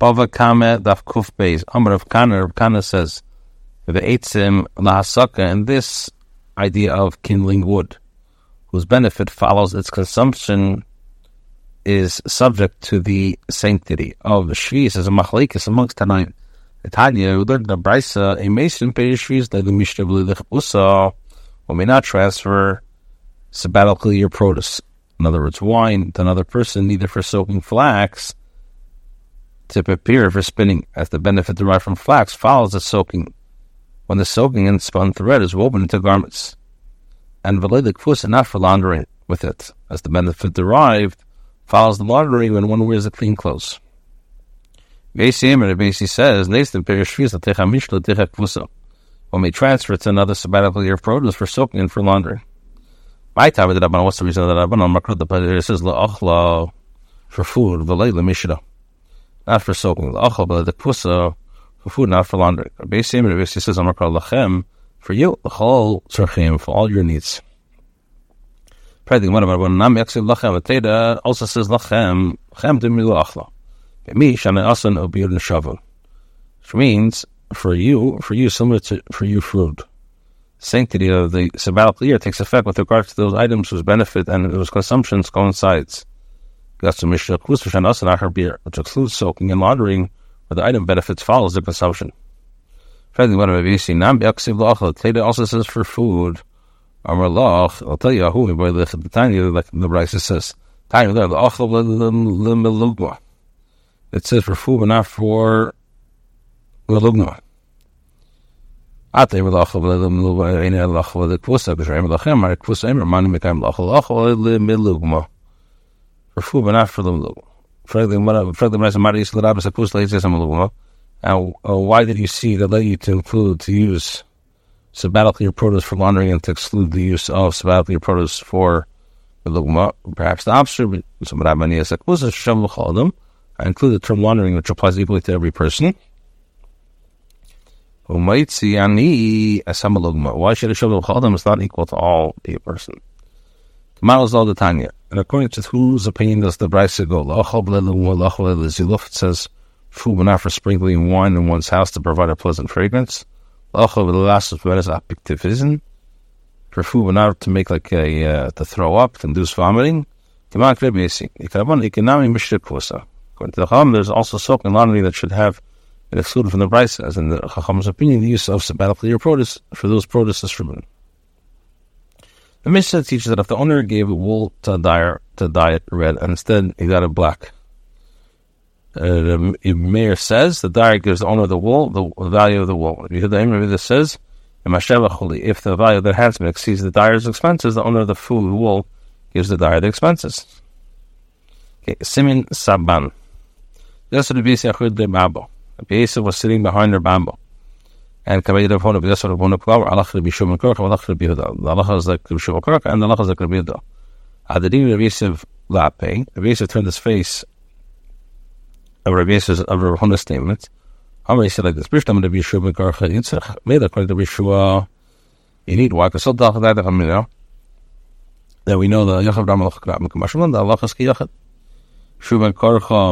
Bava Kamah Daf Kuf Beis. Amr of Kana, Rav Kana says, the Eitzim Lahasaka, and this idea of kindling wood, whose benefit follows its consumption, is subject to the sanctity of the Shvis as a machlekes amongst Tanaim. Itanya, we learned the Brisa, a mason pays Shvis like the Mishnah B'lilich Usa, will may not transfer sabbatically your produce. In other words, wine to another person, neither for soaking flax to prepare for spinning, as the benefit derived from flax follows the soaking. When the soaking and spun thread is woven into garments, and validic fus not for laundering with it, as the benefit derived follows the laundering when one wears the clean clothes. May see Emir Basi says, when we transfer it to another sabbatical year of produce for soaking and for laundering. My time the Rabban, what's the reason that Rabban Makro the Padir says for food, v'leila mishra, not for soaking, la'achla but the kusa for food, not for laundering. Rabbi Sim Rabbi says Makro lachem for you, the whole tzarchim for all your needs. Praying one of our nam yaksiv lachem Teda also says lachem chem dimi la'achla. Me shana asan obir neshavon, which means for you, for you similar to for you food. sanctity of the sabbatical year takes effect with regard to those items whose benefit and whose consumptions coincides. That's the Mishnah which excludes soaking and laundering, where the item benefits follows the consumption. Teda also says for food. I'll tell you who the tiny like the Bryce says. It says for food, but not for the Ate luva eine lach v'le kvusa b'shrayim lachem emer mani mekayim lach and uh, why did you see that led you to include to use sabbatical produce for laundering and to exclude the use of sabbatical produce for lugma perhaps the opposite some shem l'chodim I include the term laundering which applies equally to every person. Why should a Shabbat Chadim is not equal to all a person? Kamal is all the Tanya. And according to whose opinion does the Brisa go? It says, food not for sprinkling wine in one's house to provide a pleasant fragrance. For food not to make like a, uh, to throw up, to induce vomiting. According to the Chacham, there's also soap and laundry that should have and excluded from the price, as in the Chacham's opinion, the use of sabbatical year produce for those produce is forbidden. The Mishnah teaches that if the owner gave wool to dye, to dye it red, and instead he got it black, uh, the mayor says the dyer gives the owner the wool the, value of the wool. You hear the Imam this says, if the value of the enhancement exceeds the dyer's expenses, the owner of the food wool gives the dyer the expenses. Okay, Simin Saban. This would be Babo. Yosef was sitting behind her bamboo. And Kabbalah of Hona, Yosef of Klaur, Allah Rabbi Shimon Korach, Allah Rabbi Yehuda. Allah is like Shimon Korach, and Allah is like Rabbi. Adadim Rabbi Yosef turned his face of Rabbi of Rabbi statement. Amr said like this, Brishtam Yitzchak, made according to you need dach that of we know the Yachav Ram Allah Krab Mekamash, the Allah is. Shimon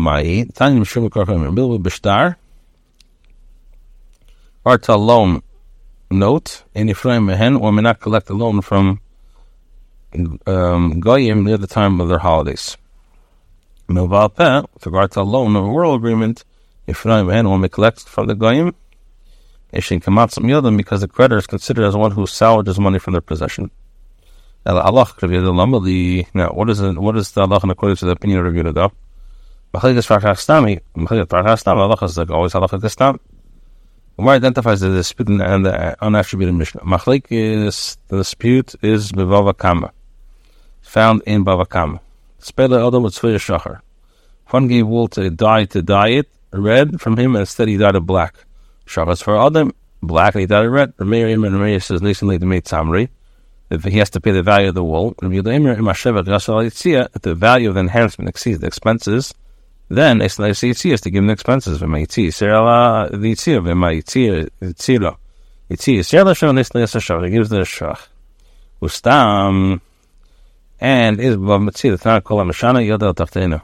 Mai, Tanya Shimon Korach, Bilbo Bishtar, are to loan note in Ephraim Mehen or may not collect a loan from um, Goyim near the time of their holidays. Milval Peh, with regard to a loan of a world agreement, Ephraim Mehen or may collect from the Goyim, Eshin Kamatzam Yodim, because the creditor is considered as one who salvages money from their possession. Now what is what is the Allah according to the opinion of Rabbi Yehuda? Machalikas Farchastami, Machalikas Farchastami, Allah is always Allah Kastam. Umar identifies the dispute and the unattributed Mishnah. Machlik is the dispute is bevava kama, found in bava kama. Spela Adam with Shachar. One gave wool to dye to dye it red from him, and instead he dyed it black. Shabbos for Adam, black, and he dyed it red. Miriam and Miriam says, recently to make Samri, if he has to pay the value of the wool. If the value of the enhancement exceeds the expenses, then Yitzir to give him uh, the expenses Yitzir. Serala the Yitzir of my Yitzir Yitzira. Uh, Yitzir Serala Shon Nisli Yasashah. He gives the Shach. Ustam and is Bav Mitzir. The Tanakh Kol HaMashana Yodel Taftenu.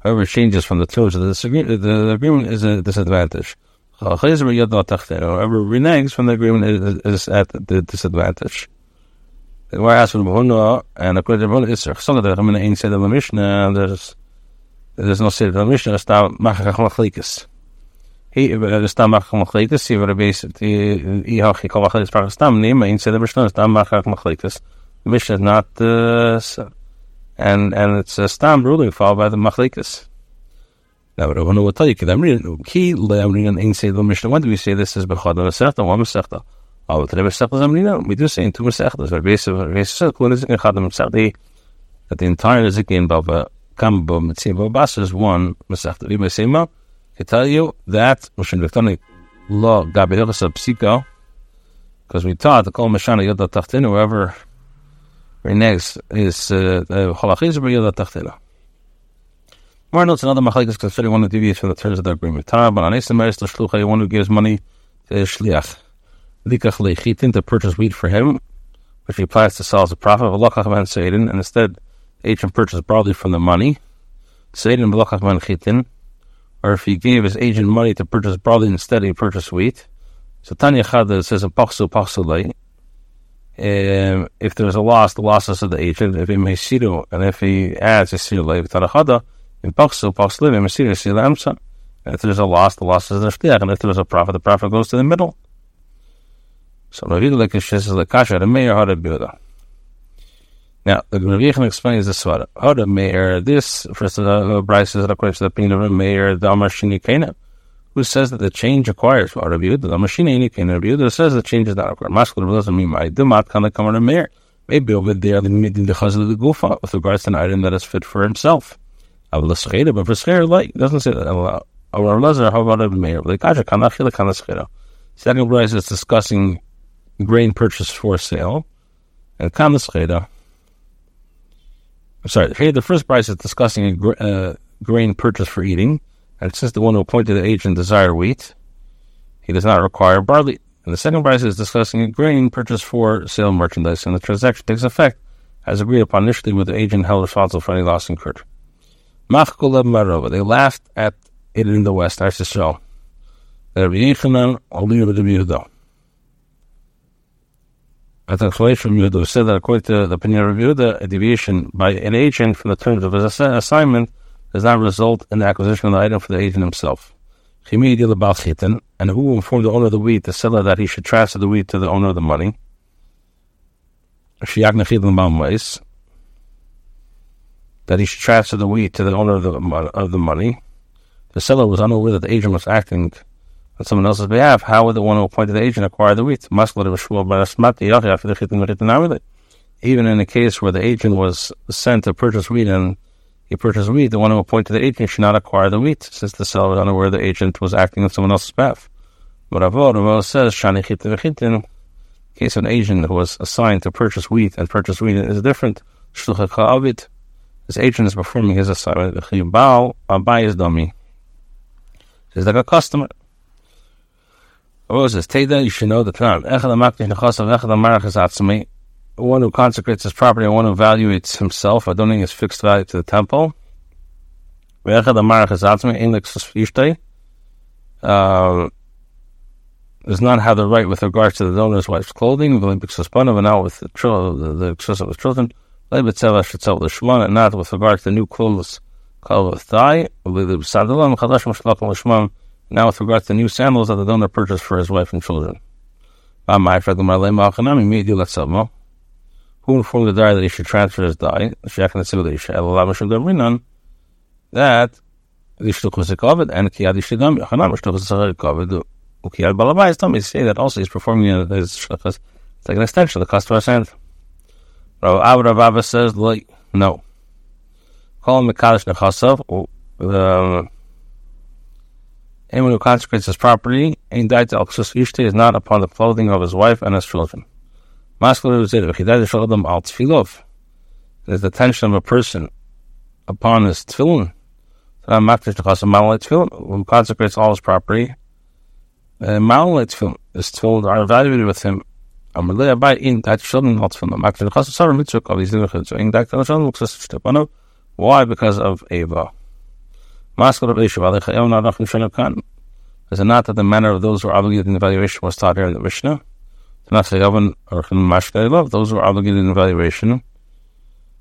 However, changes from the terms of the disagreement. The agreement is a disadvantage. However, reneges from the agreement is, at the disadvantage. Whereas from Bahuna and according to Bahuna, it's some of the Ramana ain't said of the Mishnah, there's there's no said of the Mishnah, it's not Machach Machlikas. He it's not Machach Machlikas, he would have basically, he hachi kol Machlikas Pakistan, name ain't said the Mishnah, it's not Machach Machlikas. The Mishnah is not, uh, and and it's a stam ruling followed by the Machlikas. Now, Rabbanon will tell you, Key Le'amrin ain't say the Mishnah, when do we say this is Bechad Masechta, one Masechta? Oh, today Masechta Zamrina, we do say in two Masechtas, is it in Chad Masechta, that the entire Zikki in Baba, Kamba, Mitzim, Babas is one Masechta. Sema, can tell you that, Moshin Viktani, Law, Gabi Hilchas Psiko, because we taught the Kol Mashana Yoda Tachtin, whoever reneges is uh, Halachiz, but Yoda Tachtina. More notes another machlekes considering one who deviates from the terms of the agreement. Tara, Esameris, the shlucha, one who gives money to the shliach likach lechitin to purchase wheat for him, which he plans to sell as a profit. V'lokach man seidin, and instead agent purchased broadly from the money. Or if he gave his agent money to purchase broadly instead, he purchased wheat. So Tanya Chada says Pachsulei, um, if there's a loss, the losses of the agent. If he may siru, and if he adds a siru like Tanachada, in If there's a loss, the loss is of the shliach, and if there's a profit, the profit goes to the middle. So Rav Yudalik says kasha the mayor how to build Now the Rav Yechon explains this svara. How the mayor this first of all, uh, Bryce says according to the opinion of the mayor the Amashini Kana, who says that the change requires for Yudalik. The Amashini Kana Rav Yudalik says the change is not required. Masculine doesn't mean my the mat of come on mayor. Maybe over there the mid the chazal of the gufa with regards to an item that is fit for himself. But for schera doesn't say that. Our Lazar, how about a mayor? The kasha kana chila kana schera. Second Bryce is discussing grain purchase for sale. And Kamas I'm sorry, here the first price is discussing a uh, grain purchase for eating. And since the one who appointed the agent desire wheat, he does not require barley. And the second price is discussing a grain purchase for sale merchandise, and the transaction takes effect as agreed upon initially with the agent held responsible for any loss incurred. They laughed at it in the West, I should show. As an explanation from Yehuda said that according to the opinion Yehuda, a deviation by an agent from the terms of his assignment does not result in the acquisition of the item for the agent himself. And who informed the owner of the wheat, the seller, that he should transfer the wheat to the owner of the money? That he should transfer the wheat to the owner of the, of the money. The seller was unaware that the agent was acting on someone else's behalf, how would the one who appointed the agent acquire the wheat? Even in a case where the agent was sent to purchase wheat and he purchased wheat, the one who appointed the agent should not acquire the wheat, since the seller was unaware the agent was acting on someone else's behalf. But Avodah says, in case of an agent who was assigned to purchase wheat and purchase wheat is different. This agent is performing his assignment. Abai is dummy. He's like a customer. Moses, Teda, you should know the Quran. One who consecrates his property and one who evaluates himself by donating his fixed value to the temple. Uh, does not have the right with regards to the donor's wife's clothing, but now with the, the, the excess children. And not with regard to the new clothes called with thigh now with regard to new sandals that the donor purchased for his wife and children. Who informed the dye that he should transfer his dye? That the and say that also he's performing his shtuchas it's like an extension of the customer's hand. Rav Abba Abba says no. Call him Mekadosh Nechasav um, Anyone who consecrates his property and died to Ishte is not upon the clothing of his wife and his children. Is there's the tension of a person upon his tefillin. Who consecrates all his property. His tefillin are evaluated with him. Why? Because of Ava. Is it not that the manner of those who are obligated in the valuation was taught here in the Mishnah? Those who are obligated in the valuation.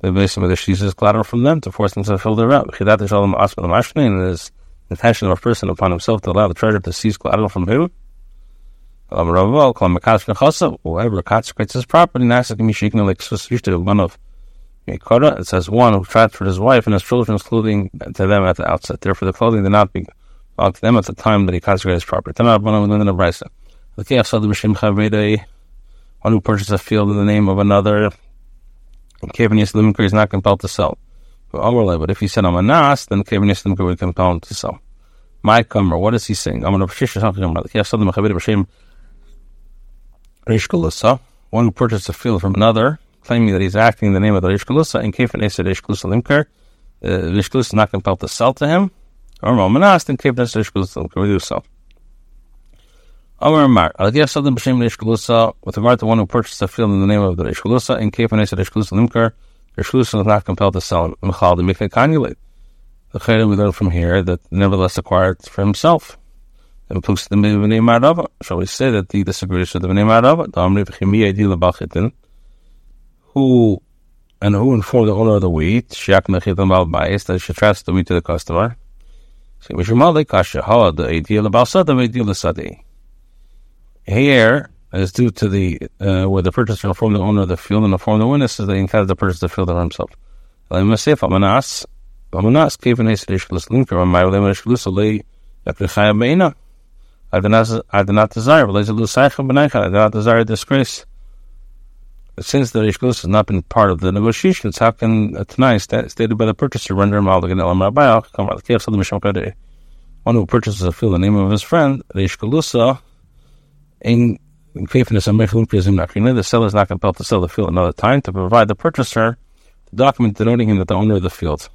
They basically the shizas collateral from them to force them to fill their route. And it is the intention of a person upon himself to allow the treasure to seize collateral from him. Whoever consecrates his property, one of it says one who transferred his wife and his children's clothing to them at the outset. Therefore, the clothing did not belong to them at the time that he consecrated his property. One who purchased a field in the name of another, Kevin Yislimker is not compelled to sell. But if he said I'm a nas, then Kevin Yislimker would compel him to sell. My comer, what is he saying? I'm going to one who purchased a field from another, claiming that he's acting in the name of the Rishkalusa, and Kefin Esed Rishkalusa Limker, uh, the Rishkalusa is not compelled to sell to him, or Romanas, then Kefin Esed Rishkalusa Limker will do so. Amar Mar, Al Gef Sadim B'Shem Rishkalusa, with regard to one who purchased a field in the name of the Rishkalusa, and Kefin Esed Rishkalusa Limker, Rishkalusa is not compelled to sell him. Mechal the Mikveh Kanyulit. The Chayda we learn from here that nevertheless acquired for himself. And plus the B'nei Marava. Shall we say that he disagrees with the B'nei Marava? The Amri V'chimi Edil B'Achitin who and who informed the owner of the wheat, that she transfers the wheat to the customer. Here is due to the uh, where the purchaser informed the owner of the field and informed the witness that he intended to purchase the field himself. I do not desire, I do not desire disgrace since the Rishkus has not been part of the negotiations, how can a Tanai stated by the purchaser render him obligated? Elam One who purchases a field in the name of his friend, Rishkalusa, uh, in faithfulness and the seller is not compelled to sell the field another time to provide the purchaser the document denoting him that the owner of the field.